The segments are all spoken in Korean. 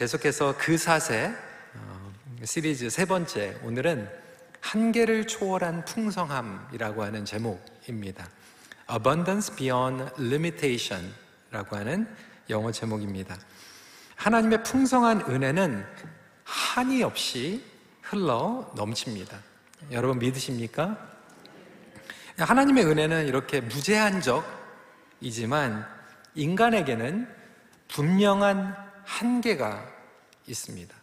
계속해서 그 사세 어, 시리즈 세 번째 오늘은 한계를 초월한 풍성함이라고 하는 제목입니다. Abundance Beyond Limitation라고 하는 영어 제목입니다. 하나님의 풍성한 은혜는 한이 없이 흘러 넘칩니다. 여러분 믿으십니까? 하나님의 은혜는 이렇게 무제한적이지만 인간에게는 분명한 한계가 있습니다.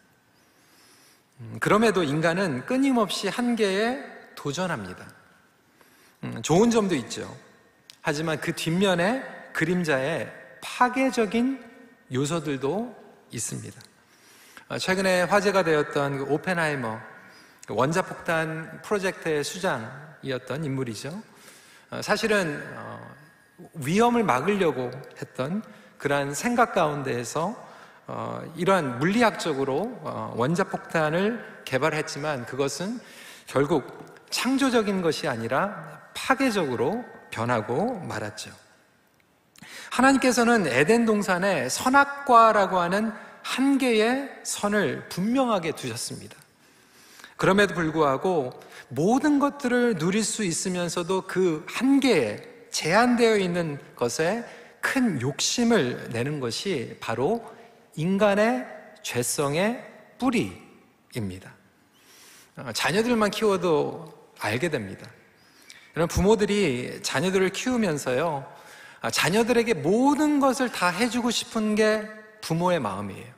음, 그럼에도 인간은 끊임없이 한계에 도전합니다. 음, 좋은 점도 있죠. 하지만 그 뒷면에 그림자에 파괴적인 요소들도 있습니다. 어, 최근에 화제가 되었던 그 오펜하이머 그 원자폭탄 프로젝트의 수장이었던 인물이죠. 어, 사실은 어, 위험을 막으려고 했던 그러한 생각 가운데에서 이러한 물리학적으로 원자폭탄을 개발했지만 그것은 결국 창조적인 것이 아니라 파괴적으로 변하고 말았죠. 하나님께서는 에덴 동산에 선악과라고 하는 한 개의 선을 분명하게 두셨습니다. 그럼에도 불구하고 모든 것들을 누릴 수 있으면서도 그 한계에 제한되어 있는 것에 큰 욕심을 내는 것이 바로 인간의 죄성의 뿌리입니다. 어, 자녀들만 키워도 알게 됩니다. 여러분, 부모들이 자녀들을 키우면서요, 아, 자녀들에게 모든 것을 다 해주고 싶은 게 부모의 마음이에요.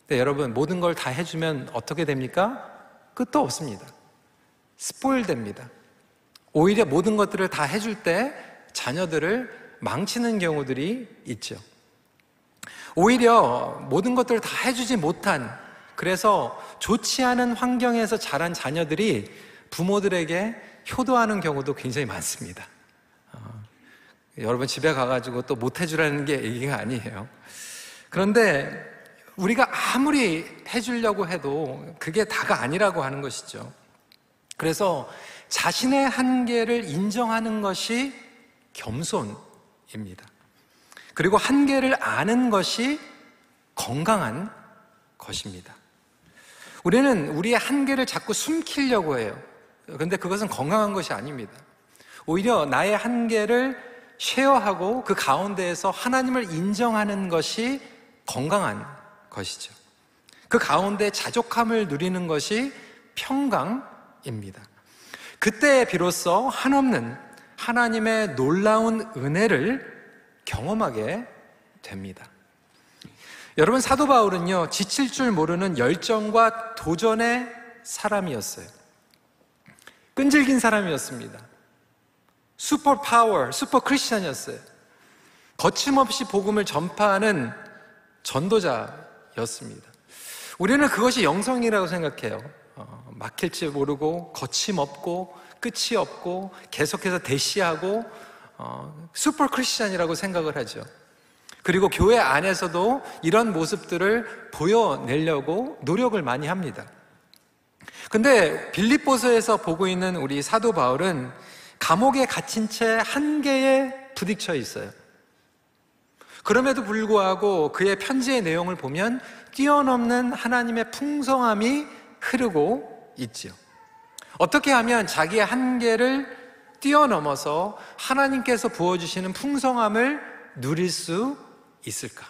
근데 여러분, 모든 걸 다 해주면 어떻게 됩니까? 끝도 없습니다. 스포일 됩니다. 오히려 모든 것들을 다 해줄 때 자녀들을 망치는 경우들이 있죠. 오히려 모든 것들을 다 해주지 못한 그래서 좋지 않은 환경에서 자란 자녀들이 부모들에게 효도하는 경우도 굉장히 많습니다. 어, 여러분 집에 가가지고 또 못 해주라는 게 얘기가 아니에요. 그런데 우리가 아무리 해주려고 해도 그게 다가 아니라고 하는 것이죠. 그래서 자신의 한계를 인정하는 것이 겸손입니다. 그리고 한계를 아는 것이 건강한 것입니다. 우리는 우리의 한계를 자꾸 숨기려고 해요. 그런데 그것은 건강한 것이 아닙니다. 오히려 나의 한계를 쉐어하고 그 가운데에서 하나님을 인정하는 것이 건강한 것이죠. 그 가운데 자족함을 누리는 것이 평강입니다. 그때 비로소 한없는 하나님의 놀라운 은혜를 경험하게 됩니다. 여러분, 사도 바울은요, 지칠 줄 모르는 열정과 도전의 사람이었어요. 끈질긴 사람이었습니다. 슈퍼 파워, 슈퍼 크리스천이었어요. 거침없이 복음을 전파하는 전도자였습니다. 우리는 그것이 영성이라고 생각해요. 어, 막힐지 모르고 거침없고 끝이 없고 계속해서 대시하고 어, 슈퍼 크리스천이라고 생각을 하죠. 그리고 교회 안에서도 이런 모습들을 보여내려고 노력을 많이 합니다. 근데 빌립보서에서 보고 있는 우리 사도 바울은 감옥에 갇힌 채 한계에 부딪혀 있어요. 그럼에도 불구하고 그의 편지의 내용을 보면 뛰어넘는 하나님의 풍성함이 흐르고 있지요. 어떻게 하면 자기의 한계를 뛰어넘어서 하나님께서 부어주시는 풍성함을 누릴 수 있을까?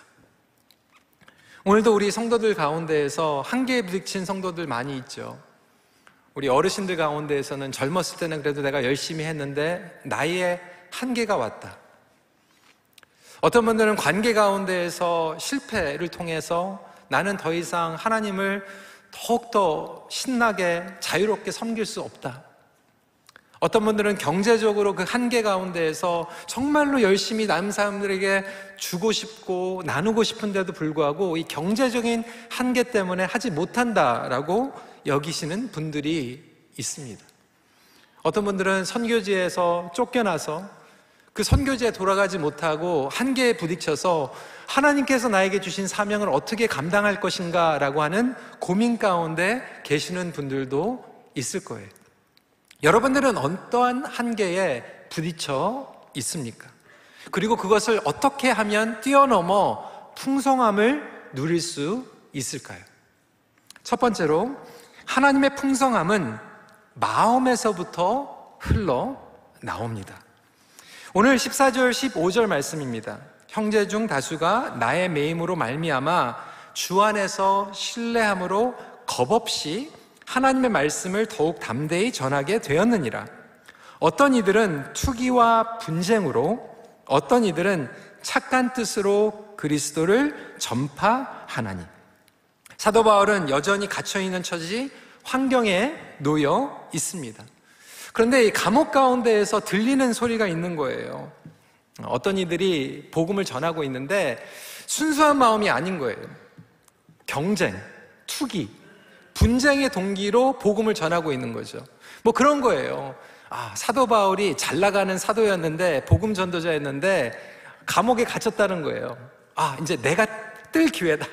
오늘도 우리 성도들 가운데에서 한계에 부딪힌 성도들 많이 있죠. 우리 어르신들 가운데에서는 젊었을 때는 그래도 내가 열심히 했는데 나이에 한계가 왔다. 어떤 분들은 관계 가운데에서 실패를 통해서 나는 더 이상 하나님을 더욱더 신나게 자유롭게 섬길 수 없다. 어떤 분들은 경제적으로 그 한계 가운데에서 정말로 열심히 남 사람들에게 주고 싶고 나누고 싶은데도 불구하고 이 경제적인 한계 때문에 하지 못한다라고 여기시는 분들이 있습니다. 어떤 분들은 선교지에서 쫓겨나서 그 선교지에 돌아가지 못하고 한계에 부딪혀서 하나님께서 나에게 주신 사명을 어떻게 감당할 것인가 라고 하는 고민 가운데 계시는 분들도 있을 거예요. 여러분들은 어떠한 한계에 부딪혀 있습니까? 그리고 그것을 어떻게 하면 뛰어넘어 풍성함을 누릴 수 있을까요? 첫 번째로 하나님의 풍성함은 마음에서부터 흘러 나옵니다. 오늘 14절 15절 말씀입니다. 형제 중 다수가 나의 매임으로 말미암아 주 안에서 신뢰함으로 겁없이 하나님의 말씀을 더욱 담대히 전하게 되었느니라. 어떤 이들은 투기와 분쟁으로 어떤 이들은 착한 뜻으로 그리스도를 전파하나니. 사도 바울은 여전히 갇혀 있는 처지 환경에 놓여 있습니다. 그런데 이 감옥 가운데에서 들리는 소리가 있는 거예요. 어떤 이들이 복음을 전하고 있는데 순수한 마음이 아닌 거예요. 경쟁, 투기, 분쟁의 동기로 복음을 전하고 있는 거죠. 뭐 그런 거예요. 아, 사도 바울이 잘 나가는 사도였는데, 복음 전도자였는데, 감옥에 갇혔다는 거예요. 아, 이제 내가 뜰 기회다.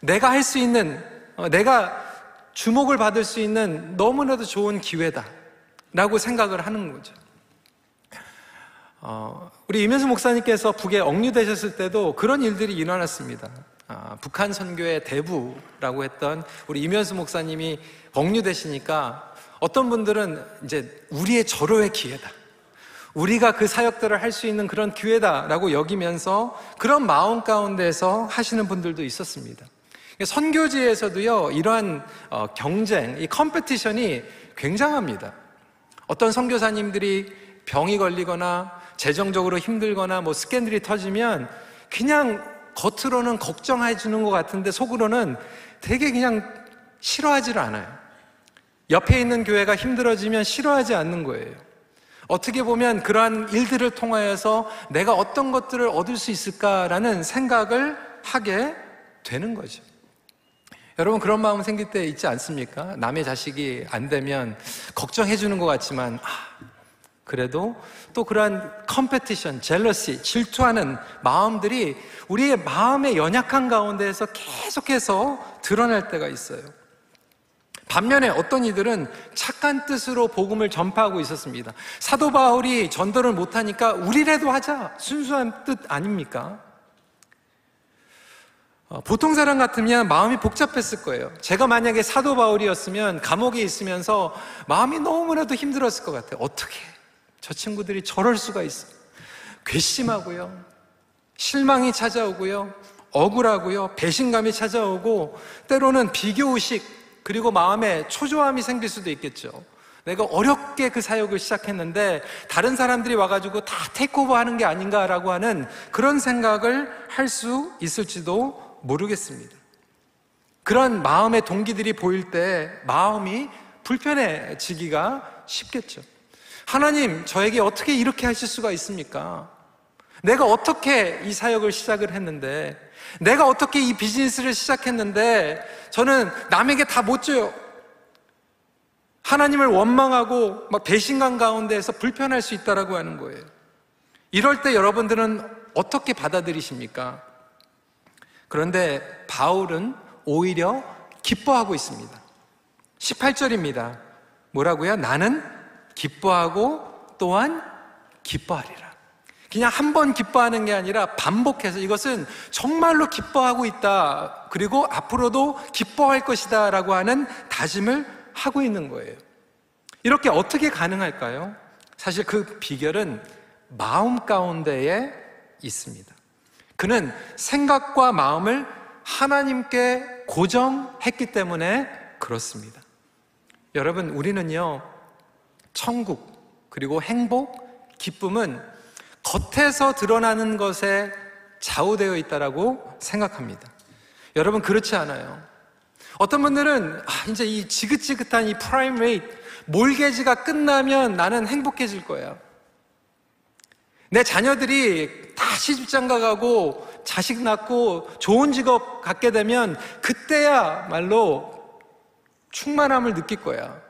내가 할 수 있는, 어, 내가 주목을 받을 수 있는 너무나도 좋은 기회다. 라고 생각을 하는 거죠. 어, 우리 이면수 목사님께서 북에 억류되셨을 때도 그런 일들이 일어났습니다. 아, 북한 선교의 대부라고 했던 우리 임현수 목사님이 억류되시니까 어떤 분들은 이제 우리의 절호의 기회다. 우리가 그 사역들을 할 수 있는 그런 기회다라고 여기면서 그런 마음 가운데서 하시는 분들도 있었습니다. 선교지에서도요, 이러한 어, 경쟁, 이 competition이 굉장합니다. 어떤 선교사님들이 병이 걸리거나 재정적으로 힘들거나 뭐 스캔들이 터지면 그냥 겉으로는 걱정해 주는 것 같은데 속으로는 되게 그냥 싫어하지를 않아요. 옆에 있는 교회가 힘들어지면 싫어하지 않는 거예요. 어떻게 보면 그러한 일들을 통하여서 내가 어떤 것들을 얻을 수 있을까라는 생각을 하게 되는 거죠. 여러분 그런 마음 생길 때 있지 않습니까? 남의 자식이 안 되면 걱정해 주는 것 같지만 아, 그래도 또 그러한 competition, jealousy, 질투하는 마음들이 우리의 마음의 연약한 가운데에서 계속해서 드러날 때가 있어요. 반면에 어떤 이들은 착한 뜻으로 복음을 전파하고 있었습니다. 사도 바울이 전도를 못하니까 우리라도 하자. 순수한 뜻 아닙니까? 어, 보통 사람 같으면 마음이 복잡했을 거예요. 제가 만약에 사도 바울이었으면 감옥에 있으면서 마음이 너무나도 힘들었을 것 같아요. 어떻게 저 친구들이 저럴 수가 있어? 괘씸하고요. 실망이 찾아오고요. 억울하고요. 배신감이 찾아오고 때로는 비교의식 그리고 마음에 초조함이 생길 수도 있겠죠. 내가 어렵게 그 사역을 시작했는데 다른 사람들이 와가지고 다 테이크오버 하는 게 아닌가라고 하는 그런 생각을 할 수 있을지도 모르겠습니다. 그런 마음의 동기들이 보일 때 마음이 불편해지기가 쉽겠죠. 하나님, 저에게 어떻게 이렇게 하실 수가 있습니까? 내가 어떻게 이 사역을 시작을 했는데, 내가 어떻게 이 비즈니스를 시작했는데, 저는 남에게 다 못 줘요. 하나님을 원망하고 막 배신감 가운데에서 불편할 수 있다라고 하는 거예요. 이럴 때 여러분들은 어떻게 받아들이십니까? 그런데 바울은 오히려 기뻐하고 있습니다. 18절입니다. 뭐라고요? 나는 기뻐하고 또한 기뻐하리라. 그냥 한 번 기뻐하는 게 아니라 반복해서 이것은 정말로 기뻐하고 있다. 그리고 앞으로도 기뻐할 것이다. 라고 하는 다짐을 하고 있는 거예요. 이렇게 어떻게 가능할까요? 사실 그 비결은 마음 가운데에 있습니다. 그는 생각과 마음을 하나님께 고정했기 때문에 그렇습니다. 여러분, 우리는요, 천국, 그리고 행복, 기쁨은 겉에서 드러나는 것에 좌우되어 있다라고 생각합니다. 여러분, 그렇지 않아요. 어떤 분들은, 아, 이제 이 지긋지긋한 이 prime rate, 몰개지가 끝나면 나는 행복해질 거야. 내 자녀들이 다 시집장 가 가고 자식 낳고 좋은 직업 갖게 되면 그때야 말로 충만함을 느낄 거야.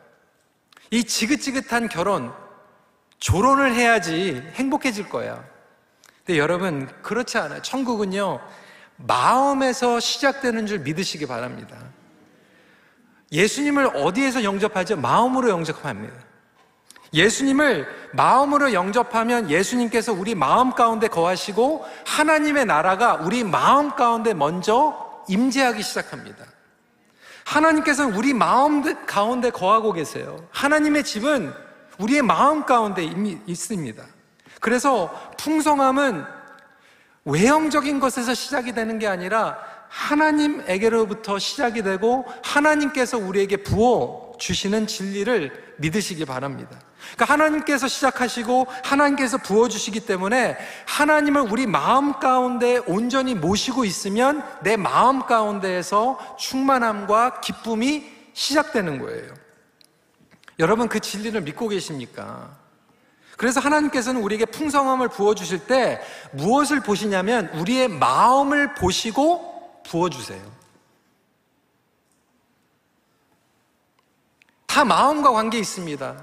이 지긋지긋한 결혼, 조론을 해야지 행복해질 거야. 근데 여러분, 그렇지 않아요. 천국은요, 마음에서 시작되는 줄 믿으시기 바랍니다. 예수님을 어디에서 영접하죠? 마음으로 영접합니다. 예수님을 마음으로 영접하면 예수님께서 우리 마음 가운데 거하시고 하나님의 나라가 우리 마음 가운데 먼저 임재하기 시작합니다. 하나님께서는 우리 마음 가운데 거하고 계세요. 하나님의 집은 우리의 마음 가운데 이미 있습니다. 그래서 풍성함은 외형적인 것에서 시작이 되는 게 아니라 하나님에게로부터 시작이 되고 하나님께서 우리에게 부어 주시는 진리를 믿으시기 바랍니다. 그러니까 하나님께서 시작하시고 하나님께서 부어주시기 때문에 하나님을 우리 마음 가운데 온전히 모시고 있으면 내 마음 가운데에서 충만함과 기쁨이 시작되는 거예요. 여러분 그 진리를 믿고 계십니까? 그래서 하나님께서는 우리에게 풍성함을 부어주실 때 무엇을 보시냐면 우리의 마음을 보시고 부어주세요. 다 마음과 관계 있습니다.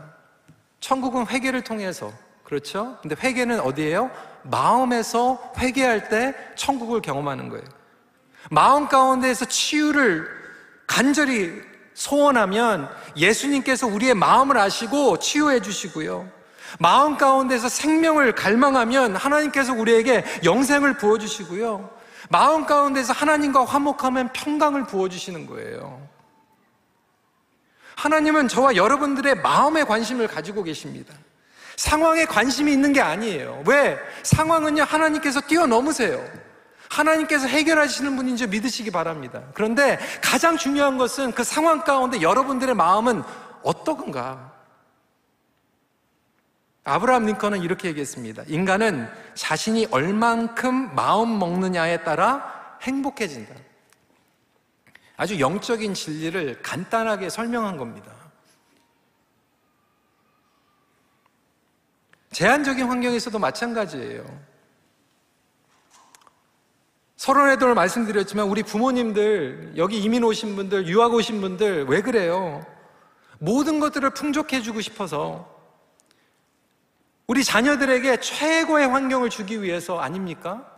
천국은 회개를 통해서 그렇죠? 근데 회개는 어디예요? 마음에서 회개할 때 천국을 경험하는 거예요. 마음 가운데에서 치유를 간절히 소원하면 예수님께서 우리의 마음을 아시고 치유해 주시고요. 마음 가운데서 생명을 갈망하면 하나님께서 우리에게 영생을 부어 주시고요. 마음 가운데서 하나님과 화목하면 평강을 부어 주시는 거예요. 하나님은 저와 여러분들의 마음에 관심을 가지고 계십니다. 상황에 관심이 있는 게 아니에요. 왜? 상황은요, 하나님께서 뛰어넘으세요. 하나님께서 해결하시는 분인 줄 믿으시기 바랍니다. 그런데 가장 중요한 것은 그 상황 가운데 여러분들의 마음은 어떠건가? 아브라함 링컨은 이렇게 얘기했습니다. 인간은 자신이 얼만큼 마음 먹느냐에 따라 행복해진다. 아주 영적인 진리를 간단하게 설명한 겁니다. 제한적인 환경에서도 마찬가지예요. 서론에도 말씀드렸지만 우리 부모님들, 여기 이민 오신 분들, 유학 오신 분들 왜 그래요? 모든 것들을 풍족해 주고 싶어서 우리 자녀들에게 최고의 환경을 주기 위해서 아닙니까?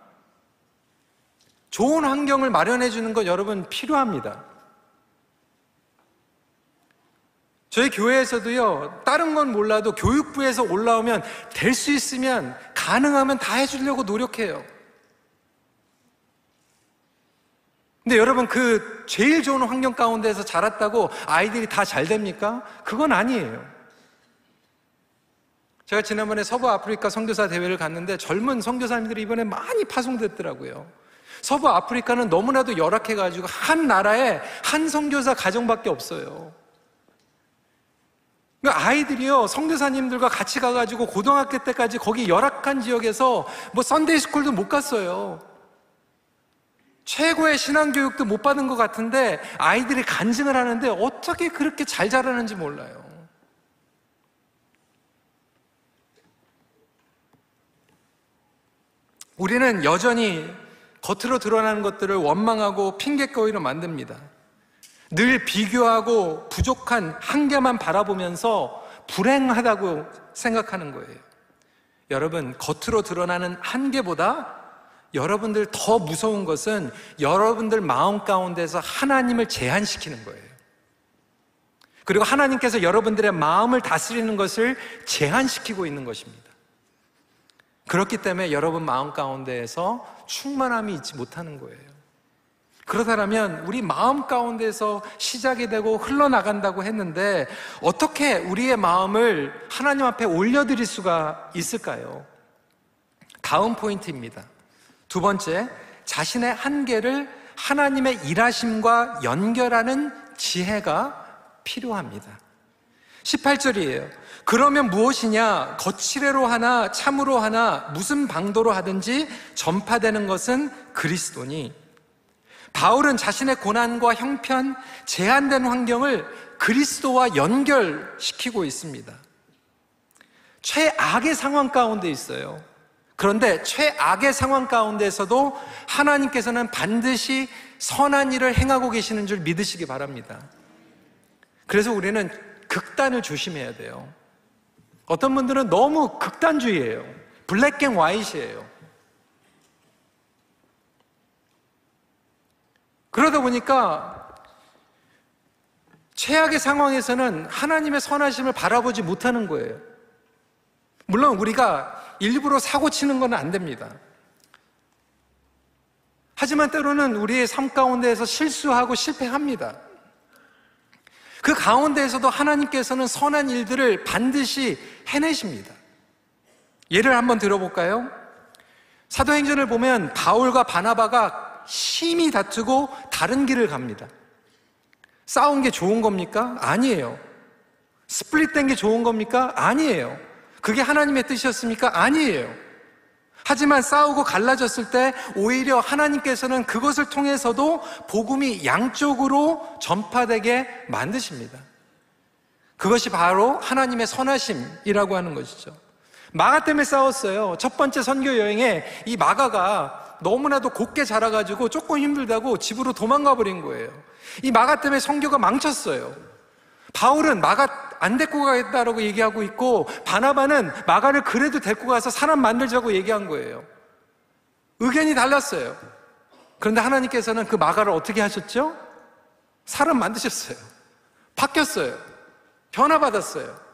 좋은 환경을 마련해 주는 것 여러분 필요합니다. 저희 교회에서도요, 다른 건 몰라도 교육부에서 올라오면 될 수 있으면 가능하면 다 해주려고 노력해요. 근데 여러분 그 제일 좋은 환경 가운데서 자랐다고 아이들이 다 잘 됩니까? 그건 아니에요. 제가 지난번에 서부 아프리카 선교사 대회를 갔는데 젊은 선교사님들이 이번에 많이 파송됐더라고요. 서부 아프리카는 너무나도 열악해가지고 한 나라에 한 선교사 가정밖에 없어요. 그러니까 아이들이요, 선교사님들과 같이 가가지고 고등학교 때까지 거기 열악한 지역에서 뭐 Sunday school도 못 갔어요. 최고의 신앙 교육도 못 받은 것 같은데 아이들이 간증을 하는데 어떻게 그렇게 잘 자라는지 몰라요. 우리는 여전히 겉으로 드러나는 것들을 원망하고 핑계거리로 만듭니다. 늘 비교하고 부족한 한계만 바라보면서 불행하다고 생각하는 거예요. 여러분, 겉으로 드러나는 한계보다 여러분들 더 무서운 것은 여러분들 마음 가운데서 하나님을 제한시키는 거예요. 그리고 하나님께서 여러분들의 마음을 다스리는 것을 제한시키고 있는 것입니다. 그렇기 때문에 여러분 마음 가운데에서 충만함이 있지 못하는 거예요. 그러다라면 우리 마음 가운데서 시작이 되고 흘러나간다고 했는데 어떻게 우리의 마음을 하나님 앞에 올려드릴 수가 있을까요? 다음 포인트입니다. 두 번째, 자신의 한계를 하나님의 일하심과 연결하는 지혜가 필요합니다. 18절이에요. 그러면 무엇이냐? 거칠애로 하나, 참으로 하나, 무슨 방도로 하든지 전파되는 것은 그리스도니. 바울은 자신의 고난과 형편, 제한된 환경을 그리스도와 연결시키고 있습니다. 최악의 상황 가운데 있어요. 그런데 최악의 상황 가운데서도 하나님께서는 반드시 선한 일을 행하고 계시는 줄 믿으시기 바랍니다. 그래서 우리는 극단을 조심해야 돼요. 어떤 분들은 너무 극단주의예요. black and white예요. 그러다 보니까 최악의 상황에서는 하나님의 선하심을 바라보지 못하는 거예요. 물론 우리가 일부러 사고 치는 건 안 됩니다. 하지만 때로는 우리의 삶 가운데에서 실수하고 실패합니다. 그 가운데에서도 하나님께서는 선한 일들을 반드시 해내십니다. 예를 한번 들어볼까요? 사도행전을 보면 바울과 바나바가 심히 다투고 다른 길을 갑니다. 싸운 게 좋은 겁니까? 아니에요. 스플릿 된 게 좋은 겁니까? 아니에요. 그게 하나님의 뜻이었습니까? 아니에요. 하지만 싸우고 갈라졌을 때 오히려 하나님께서는 그것을 통해서도 복음이 양쪽으로 전파되게 만드십니다. 그것이 바로 하나님의 선하심이라고 하는 것이죠. 마가 때문에 싸웠어요. 첫 번째 선교 여행에 이 마가가 너무나도 곱게 자라가지고 조금 힘들다고 집으로 도망가 버린 거예요. 이 마가 때문에 선교가 망쳤어요. 바울은 마가 안 데리고 가겠다라고 얘기하고 있고 바나바는 마가를 그래도 데리고 가서 사람 만들자고 얘기한 거예요. 의견이 달랐어요. 그런데 하나님께서는 그 마가를 어떻게 하셨죠? 사람 만드셨어요. 바뀌었어요. 변화받았어요.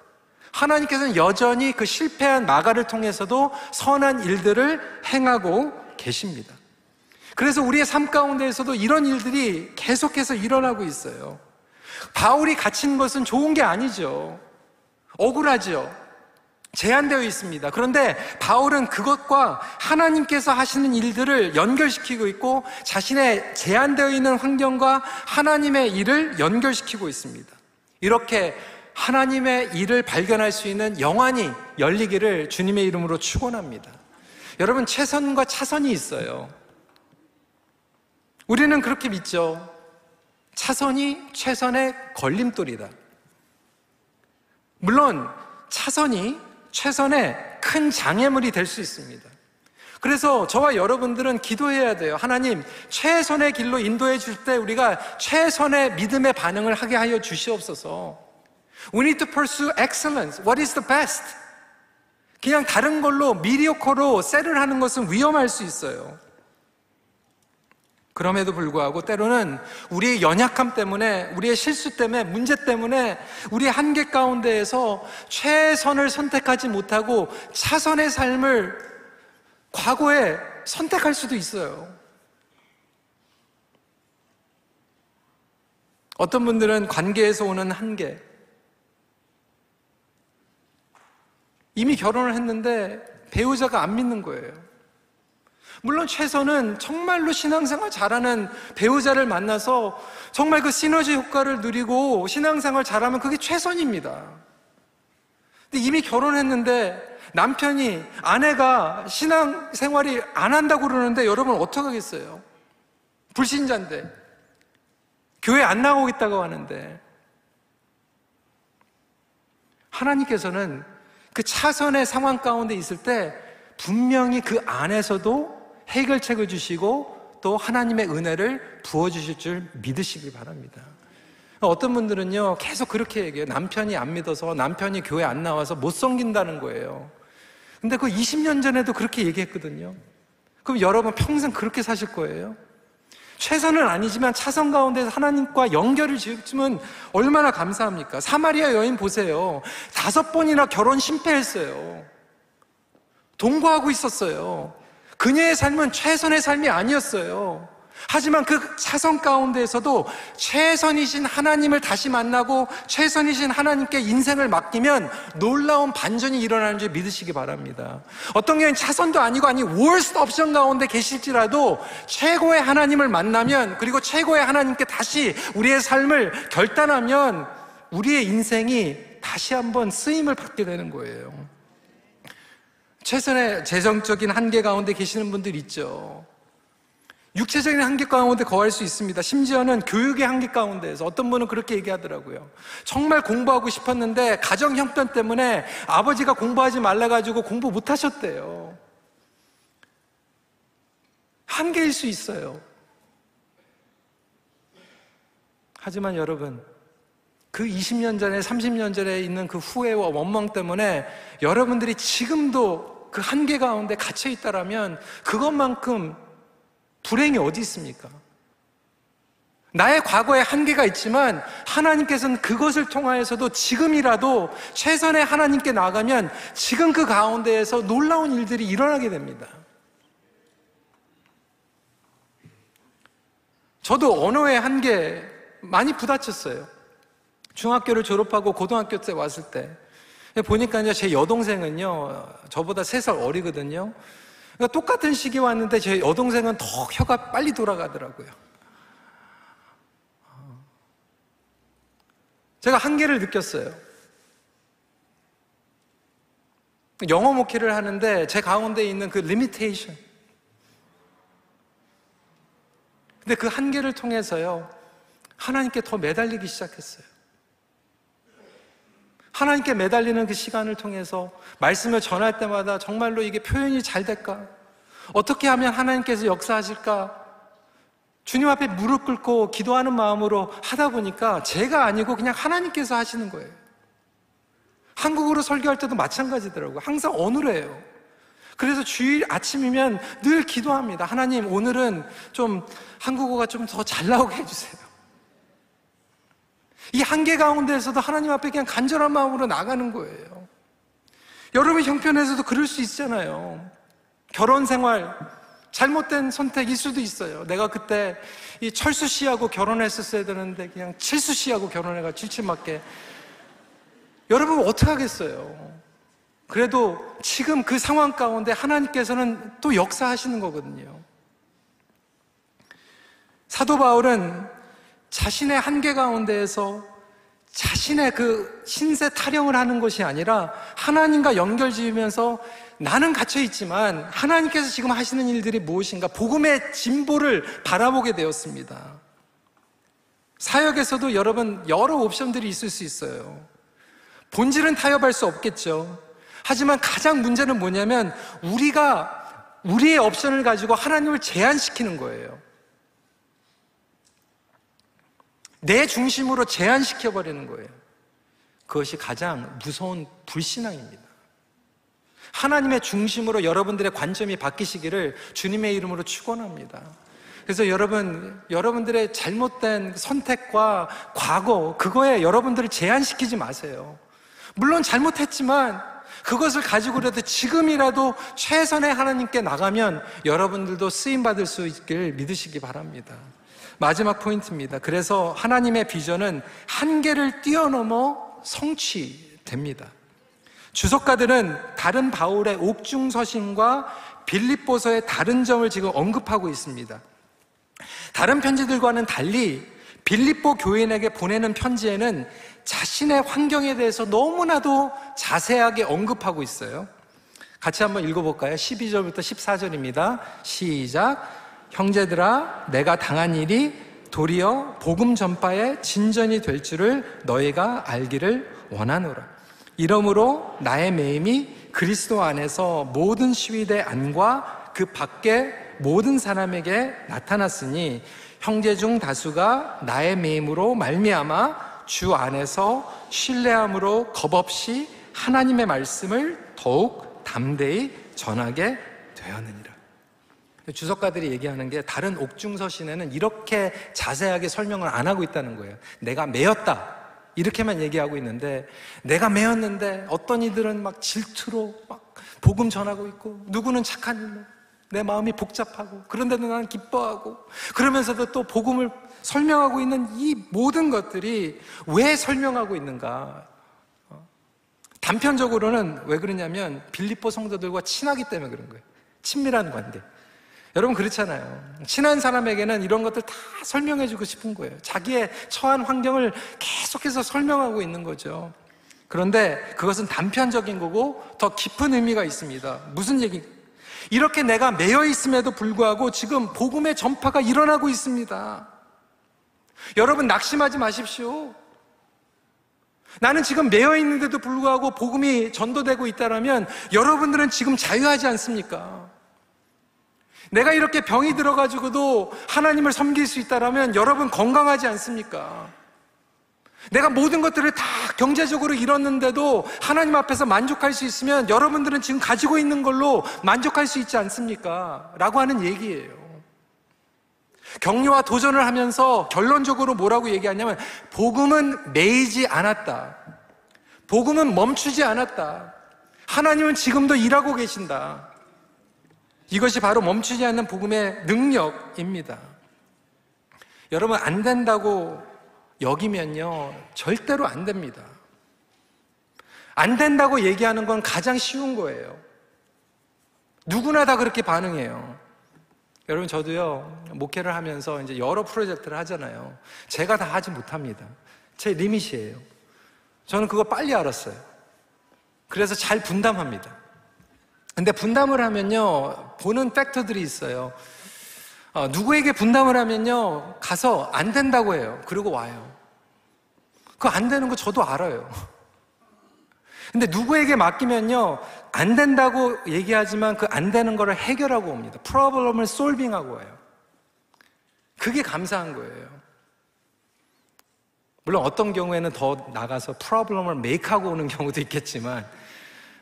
하나님께서는 여전히 그 실패한 마가를 통해서도 선한 일들을 행하고 계십니다. 그래서 우리의 삶 가운데에서도 이런 일들이 계속해서 일어나고 있어요. 바울이 갇힌 것은 좋은 게 아니죠. 억울하죠. 제한되어 있습니다. 그런데 바울은 그것과 하나님께서 하시는 일들을 연결시키고 있고 자신의 제한되어 있는 환경과 하나님의 일을 연결시키고 있습니다. 이렇게 하나님의 일을 발견할 수 있는 영안이 열리기를 주님의 이름으로 축원합니다. 여러분 최선과 차선이 있어요. 우리는 그렇게 믿죠. 차선이 최선의 걸림돌이다. 물론 차선이 최선의 큰 장애물이 될 수 있습니다. 그래서 저와 여러분들은 기도해야 돼요. 하나님, 최선의 길로 인도해 줄 때 우리가 최선의 믿음의 반응을 하게 하여 주시옵소서. We need to pursue excellence. What is the best? 그냥 다른 걸로 미디어커로 셀을 하는 것은 위험할 수 있어요. 그럼에도 불구하고 때로는 우리의 연약함 때문에, 우리의 실수 때문에, 문제 때문에, 우리의 한계 가운데에서 최선을 선택하지 못하고 차선의 삶을 과거에 선택할 수도 있어요. 어떤 분들은 관계에서 오는 한계, 이미 결혼을 했는데 배우자가 안 믿는 거예요. 물론 최선은 정말로 신앙생활 잘하는 배우자를 만나서 정말 그 시너지 효과를 누리고 신앙생활 잘하면 그게 최선입니다. 근데 이미 결혼했는데 남편이 아내가 신앙생활이 안 한다고 그러는데 여러분 어떡하겠어요? 불신자인데 교회 안 나오겠다고 하는데 하나님께서는 그 차선의 상황 가운데 있을 때 분명히 그 안에서도 해결책을 주시고 또 하나님의 은혜를 부어주실 줄 믿으시길 바랍니다. 어떤 분들은요, 계속 그렇게 얘기해요. 남편이 안 믿어서, 남편이 교회 안 나와서 못 섬긴다는 거예요. 근데 그 20년 전에도 그렇게 얘기했거든요. 그럼 여러분 평생 그렇게 사실 거예요? 최선은 아니지만 차선 가운데서 하나님과 연결을 지으면 얼마나 감사합니까? 사마리아 여인 보세요. 다섯 번이나 결혼 실패했어요. 동거하고 있었어요. 그녀의 삶은 최선의 삶이 아니었어요. 하지만 그 차선 가운데에서도 최선이신 하나님을 다시 만나고 최선이신 하나님께 인생을 맡기면 놀라운 반전이 일어나는 줄 믿으시기 바랍니다. 어떤 경우는 차선도 아니고 아니 월스트 옵션 가운데 계실지라도 최고의 하나님을 만나면 그리고 최고의 하나님께 다시 우리의 삶을 결단하면 우리의 인생이 다시 한번 쓰임을 받게 되는 거예요. 최선의 재정적인 한계 가운데 계시는 분들 있죠. 육체적인 한계 가운데 거할 수 있습니다. 심지어는 교육의 한계 가운데에서 어떤 분은 그렇게 얘기하더라고요. 정말 공부하고 싶었는데 가정 형편 때문에 아버지가 공부하지 말라가지고 공부 못 하셨대요. 한계일 수 있어요. 하지만 여러분, 그 20년 전에, 30년 전에 있는 그 후회와 원망 때문에 여러분들이 지금도 그 한계 가운데 갇혀 있다라면 그것만큼 불행이 어디 있습니까? 나의 과거에 한계가 있지만 하나님께서는 그것을 통하여서도 지금이라도 최선의 하나님께 나가면 지금 그 가운데에서 놀라운 일들이 일어나게 됩니다. 저도 언어의 한계 많이 부딪혔어요. 중학교를 졸업하고 고등학교 때 왔을 때 보니까 요 제 여동생은요 저보다 세살 어리거든요. 그러니까 똑같은 시기 왔는데 제 여동생은 더 혀가 빨리 돌아가더라고요. 제가 한계를 느꼈어요. 영어 목회를 하는데 제 가운데 있는 그 limitation. 근데 그 한계를 통해서요, 하나님께 더 매달리기 시작했어요. 하나님께 매달리는 그 시간을 통해서 말씀을 전할 때마다 정말로 이게 표현이 잘 될까? 어떻게 하면 하나님께서 역사하실까? 주님 앞에 무릎 꿇고 기도하는 마음으로 하다 보니까 제가 아니고 그냥 하나님께서 하시는 거예요. 한국어로 설교할 때도 마찬가지더라고요. 항상 언어래요. 그래서 주일 아침이면 늘 기도합니다. 하나님, 오늘은 좀 한국어가 좀 더 잘 나오게 해주세요. 이 한계 가운데에서도 하나님 앞에 그냥 간절한 마음으로 나가는 거예요. 여러분 형편에서도 그럴 수 있잖아요. 결혼 생활, 잘못된 선택일 수도 있어요. 내가 그때 이 철수 씨하고 결혼했었어야 되는데 그냥 칠수 씨하고 결혼해가 칠칠맞게. 여러분 어떻게 하겠어요? 그래도 지금 그 상황 가운데 하나님께서는 또 역사하시는 거거든요. 사도 바울은 자신의 한계 가운데에서 자신의 그 신세 타령을 하는 것이 아니라 하나님과 연결 지으면서 나는 갇혀 있지만 하나님께서 지금 하시는 일들이 무엇인가 복음의 진보를 바라보게 되었습니다. 사역에서도 여러분 여러 옵션들이 있을 수 있어요. 본질은 타협할 수 없겠죠. 하지만 가장 문제는 뭐냐면 우리가 우리의 옵션을 가지고 하나님을 제한시키는 거예요. 내 중심으로 제한시켜버리는 거예요. 그것이 가장 무서운 불신앙입니다. 하나님의 중심으로 여러분들의 관점이 바뀌시기를 주님의 이름으로 축원합니다. 그래서 여러분, 여러분들의 잘못된 선택과 과거, 그거에 여러분들을 제한시키지 마세요. 물론 잘못했지만 그것을 가지고라도 지금이라도 최선의 하나님께 나가면 여러분들도 쓰임 받을 수 있길 믿으시기 바랍니다. 마지막 포인트입니다. 그래서 하나님의 비전은 한계를 뛰어넘어 성취됩니다. 주석가들은 다른 바울의 옥중서신과 빌립보서의 다른 점을 지금 언급하고 있습니다. 다른 편지들과는 달리 빌립보 교인에게 보내는 편지에는 자신의 환경에 대해서 너무나도 자세하게 언급하고 있어요. 같이 한번 읽어볼까요? 12절부터 14절입니다. 시작. 형제들아 내가 당한 일이 도리어 복음 전파의 진전이 될 줄을 너희가 알기를 원하노라. 이러므로 나의 매임이 그리스도 안에서 모든 시위대 안과 그 밖에 모든 사람에게 나타났으니 형제 중 다수가 나의 매임으로 말미암아 주 안에서 신뢰함으로 겁없이 하나님의 말씀을 더욱 담대히 전하게 되었느니라. 주석가들이 얘기하는 게 다른 옥중서신에는 이렇게 자세하게 설명을 안 하고 있다는 거예요. 내가 매였다. 이렇게만 얘기하고 있는데 내가 매였는데 어떤 이들은 막 질투로 막 복음 전하고 있고 누구는 착한 일로 내 마음이 복잡하고 그런데도 나는 기뻐하고 그러면서도 또 복음을 설명하고 있는 이 모든 것들이 왜 설명하고 있는가? 어? 단편적으로는 왜 그러냐면 빌립보 성도들과 친하기 때문에 그런 거예요. 친밀한 관계. 여러분 그렇잖아요. 친한 사람에게는 이런 것들 다 설명해 주고 싶은 거예요. 자기의 처한 환경을 계속해서 설명하고 있는 거죠. 그런데 그것은 단편적인 거고 더 깊은 의미가 있습니다. 무슨 얘기? 이렇게 내가 매여 있음에도 불구하고 지금 복음의 전파가 일어나고 있습니다. 여러분 낙심하지 마십시오. 나는 지금 매여 있는데도 불구하고 복음이 전도되고 있다면 여러분들은 지금 자유하지 않습니까? 내가 이렇게 병이 들어가지고도 하나님을 섬길 수 있다면 여러분 건강하지 않습니까? 내가 모든 것들을 다 경제적으로 잃었는데도 하나님 앞에서 만족할 수 있으면 여러분들은 지금 가지고 있는 걸로 만족할 수 있지 않습니까? 라고 하는 얘기예요. 격려와 도전을 하면서 결론적으로 뭐라고 얘기하냐면 복음은 매이지 않았다. 복음은 멈추지 않았다. 하나님은 지금도 일하고 계신다. 이것이 바로 멈추지 않는 복음의 능력입니다. 여러분, 안 된다고 여기면요, 절대로 안 됩니다. 안 된다고 얘기하는 건 가장 쉬운 거예요. 누구나 다 그렇게 반응해요. 여러분, 저도요, 목회를 하면서 이제 여러 프로젝트를 하잖아요. 제가 다 하지 못합니다. 제 리밋이에요. 저는 그거 빨리 알았어요. 그래서 잘 분담합니다. 근데 분담을 하면요, 보는 팩터들이 있어요. 어, 누구에게 분담을 하면요, 가서 안 된다고 해요. 그리고 와요. 그거 안 되는 거 저도 알아요. 근데 누구에게 맡기면요, 안 된다고 얘기하지만 그 안 되는 거를 해결하고 옵니다. 프로블럼을 솔빙하고 와요. 그게 감사한 거예요. 물론 어떤 경우에는 더 나가서 프로블럼을 메이크하고 오는 경우도 있겠지만,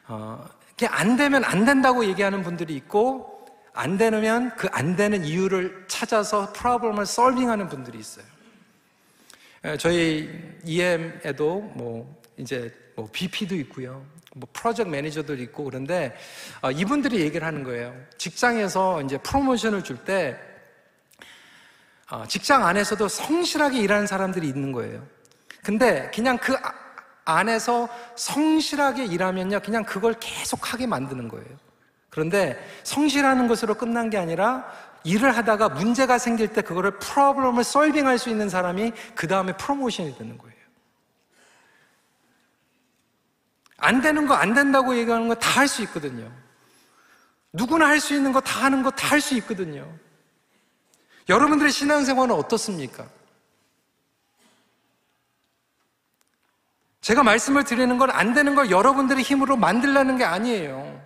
어, 안 되면 안 된다고 얘기하는 분들이 있고, 안 되면 그 안 되는 이유를 찾아서 프로블럼을 솔빙하는 분들이 있어요. 저희 EM에도 뭐 이제 뭐 BP도 있고요. 뭐 프로젝트 매니저도 있고 그런데 어, 이분들이 얘기를 하는 거예요. 직장에서 이제 프로모션을 줄때 어, 직장 안에서도 성실하게 일하는 사람들이 있는 거예요. 근데 그냥 그 아, 안에서 성실하게 일하면요, 그냥 그걸 계속 하게 만드는 거예요. 그런데 성실하는 것으로 끝난 게 아니라 일을 하다가 문제가 생길 때 그거를 프로블럼을 솔빙할 수 있는 사람이 그 다음에 프로모션이 되는 거예요. 안 되는 거 안 된다고 얘기하는 거 다 할 수 있거든요. 누구나 할 수 있는 거 다 하는 거 다 할 수 있거든요. 여러분들의 신앙생활은 어떻습니까? 제가 말씀을 드리는 건 안 되는 걸 여러분들의 힘으로 만들라는 게 아니에요.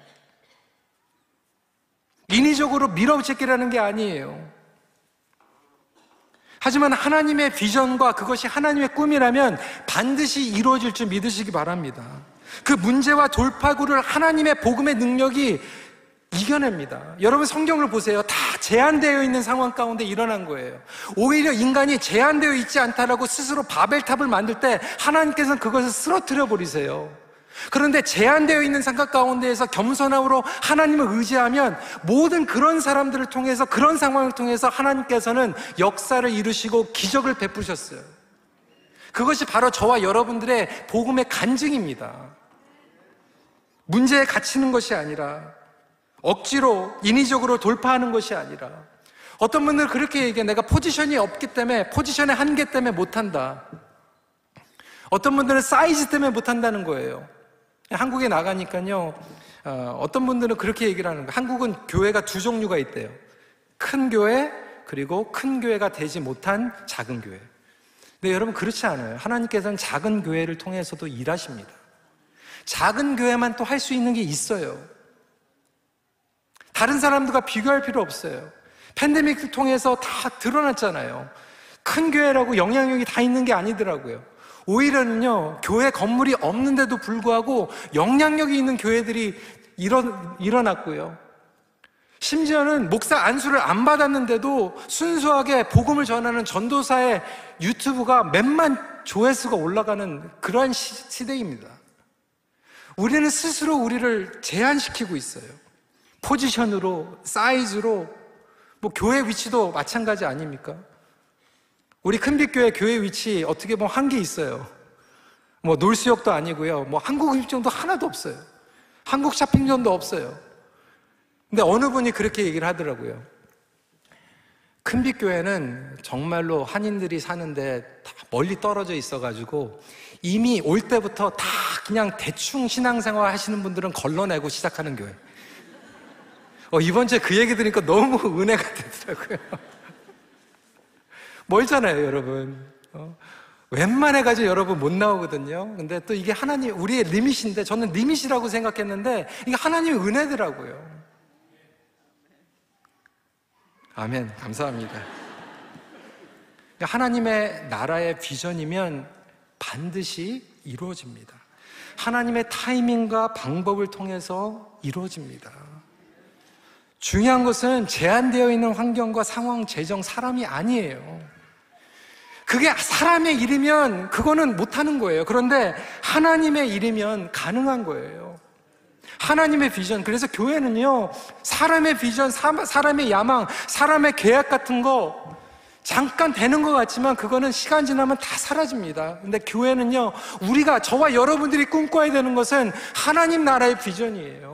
인위적으로 밀어붙이기라는 게 아니에요. 하지만 하나님의 비전과 그것이 하나님의 꿈이라면 반드시 이루어질 줄 믿으시기 바랍니다. 그 문제와 돌파구를 하나님의 복음의 능력이 이겨냅니다. 여러분 성경을 보세요. 다 제한되어 있는 상황 가운데 일어난 거예요. 오히려 인간이 제한되어 있지 않다라고 스스로 바벨탑을 만들 때 하나님께서는 그것을 쓰러뜨려 버리세요. 그런데 제한되어 있는 상황 가운데에서 겸손함으로 하나님을 의지하면 모든 그런 사람들을 통해서 그런 상황을 통해서 하나님께서는 역사를 이루시고 기적을 베푸셨어요. 그것이 바로 저와 여러분들의 복음의 간증입니다. 문제에 갇히는 것이 아니라 억지로 인위적으로 돌파하는 것이 아니라 어떤 분들은 그렇게 얘기해 내가 포지션이 없기 때문에 포지션의 한계 때문에 못한다. 어떤 분들은 사이즈 때문에 못한다는 거예요. 한국에 나가니까요. 어, 떤 분들은 그렇게 얘기를 하는 거예요. 한국은 교회가 두 종류가 있대요. 큰 교회 그리고 큰 교회가 되지 못한 작은 교회. 근데 여러분 그렇지 않아요. 하나님께서는 작은 교회를 통해서도 일하십니다. 작은 교회만 또 할 수 있는 게 있어요. 다른 사람들과 비교할 필요 없어요. 팬데믹을 통해서 다 드러났잖아요. 큰 교회라고 영향력이 다 있는 게 아니더라고요. 오히려는요, 교회 건물이 없는데도 불구하고 영향력이 있는 교회들이 일어, 일어났고요. 심지어는 목사 안수를 안 받았는데도 순수하게 복음을 전하는 전도사의 유튜브가 몇만 조회수가 올라가는 그러한 시, 대입니다 우리는 스스로 우리를 제한시키고 있어요. 포지션으로, 사이즈로, 뭐 교회 위치도 마찬가지 아닙니까? 우리 큰빛교회 교회 위치 어떻게 보면 한개 있어요. 뭐 놀수역도 아니고요. 뭐 한국 입장도 하나도 없어요. 한국 쇼핑존도 없어요. 근데 어느 분이 그렇게 얘기를 하더라고요. 큰빛교회는 정말로 한인들이 사는데 다 멀리 떨어져 있어가지고 이미 올 때부터 다 그냥 대충 신앙생활 하시는 분들은 걸러내고 시작하는 교회. 어, 이번 주에 그 얘기 들으니까 너무 은혜가 되더라고요. 멀잖아요, 여러분. 어? 웬만해가지고 여러분 못 나오거든요. 근데 또 이게 하나님, 우리의 리밋인데, 저는 리밋이라고 생각했는데, 이게 하나님의 은혜더라고요. 아멘. 감사합니다. 그러니까 하나님의 나라의 비전이면 반드시 이루어집니다. 하나님의 타이밍과 방법을 통해서 이루어집니다. 중요한 것은 제한되어 있는 환경과 상황, 재정, 사람이 아니에요. 그게 사람의 일이면 그거는 못하는 거예요. 그런데 하나님의 일이면 가능한 거예요. 하나님의 비전. 그래서 교회는요, 사람의 비전, 사람의 야망, 사람의 계약 같은 거 잠깐 되는 것 같지만 그거는 시간 지나면 다 사라집니다. 근데 교회는요, 우리가 저와 여러분들이 꿈꿔야 되는 것은 하나님 나라의 비전이에요.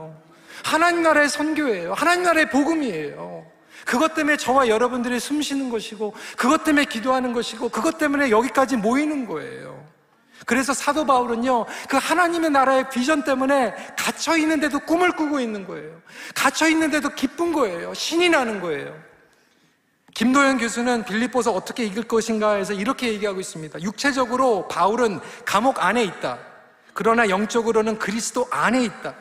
하나님 나라의 선교예요. 하나님 나라의 복음이에요. 그것 때문에 저와 여러분들이 숨 쉬는 것이고, 그것 때문에 기도하는 것이고, 그것 때문에 여기까지 모이는 거예요. 그래서 사도 바울은요, 그 하나님의 나라의 비전 때문에 갇혀 있는데도 꿈을 꾸고 있는 거예요. 갇혀 있는데도 기쁜 거예요. 신이 나는 거예요. 김도현 교수는 빌립보서 어떻게 이길 것인가 해서 이렇게 얘기하고 있습니다. 육체적으로 바울은 감옥 안에 있다. 그러나 영적으로는 그리스도 안에 있다.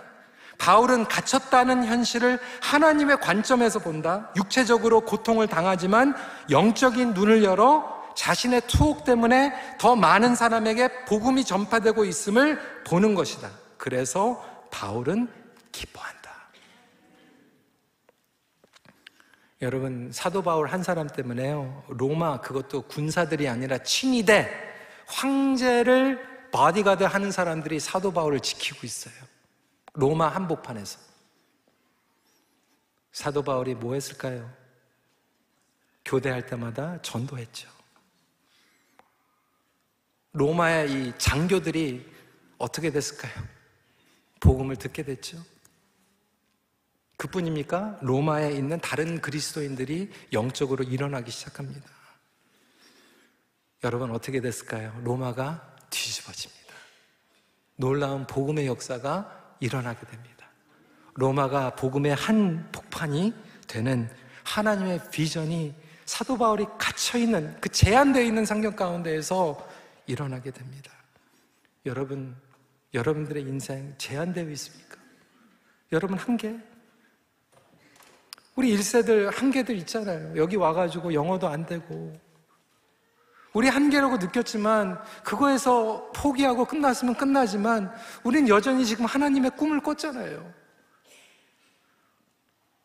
바울은 갇혔다는 현실을 하나님의 관점에서 본다. 육체적으로 고통을 당하지만 영적인 눈을 열어 자신의 투옥 때문에 더 많은 사람에게 복음이 전파되고 있음을 보는 것이다. 그래서 바울은 기뻐한다. 여러분, 사도 바울 한 사람 때문에요. 로마 그것도 군사들이 아니라 친위대 황제를 바디가드 하는 사람들이 사도 바울을 지키고 있어요. 로마 한복판에서. 사도 바울이 뭐 했을까요? 교대할 때마다 전도했죠. 로마의 이 장교들이 어떻게 됐을까요? 복음을 듣게 됐죠. 그뿐입니까? 로마에 있는 다른 그리스도인들이 영적으로 일어나기 시작합니다. 여러분 어떻게 됐을까요? 로마가 뒤집어집니다. 놀라운 복음의 역사가 일어나게 됩니다. 로마가 복음의 한 폭판이 되는 하나님의 비전이 사도 바울이 갇혀 있는 그 제한되어 있는 상경 가운데에서 일어나게 됩니다. 여러분, 여러분들의 인생 제한되어 있습니까? 여러분 한계, 우리 1세들 한계들 있잖아요. 여기 와가지고 영어도 안 되고. 우리 한계라고 느꼈지만, 그거에서 포기하고 끝났으면 끝나지만, 우린 여전히 지금 하나님의 꿈을 꿨잖아요.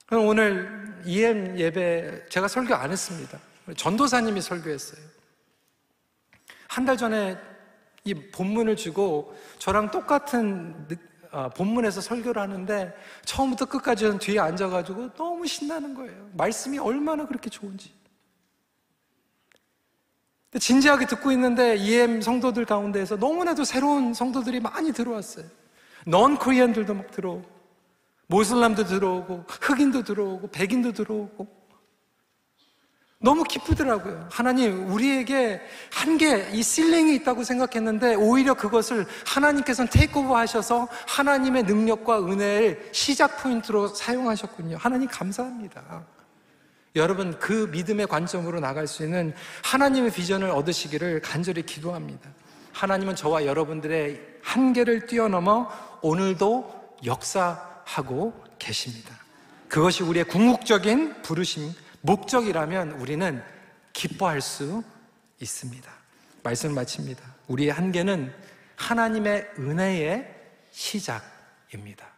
그럼 오늘 EM 예배 제가 설교 안 했습니다. 전도사님이 설교했어요. 한 달 전에 이 본문을 주고 저랑 똑같은 아, 본문에서 설교를 하는데 처음부터 끝까지 는 뒤에 앉아가지고 너무 신나는 거예요. 말씀이 얼마나 그렇게 좋은지. 진지하게 듣고 있는데 EM 성도들 가운데에서 너무나도 새로운 성도들이 많이 들어왔어요. 넌 코리안들도 막 들어오고, 모슬람도 들어오고, 흑인도 들어오고, 백인도 들어오고, 너무 기쁘더라고요. 하나님, 우리에게 한계, 이 실링이 있다고 생각했는데, 오히려 그것을 하나님께서는 테이크오버 하셔서 하나님의 능력과 은혜를 시작 포인트로 사용하셨군요. 하나님 감사합니다. 여러분, 그 믿음의 관점으로 나갈 수 있는 하나님의 비전을 얻으시기를 간절히 기도합니다. 하나님은 저와 여러분들의 한계를 뛰어넘어 오늘도 역사하고 계십니다. 그것이 우리의 궁극적인 부르심, 목적이라면 우리는 기뻐할 수 있습니다. 말씀을 마칩니다. 우리의 한계는 하나님의 은혜의 시작입니다.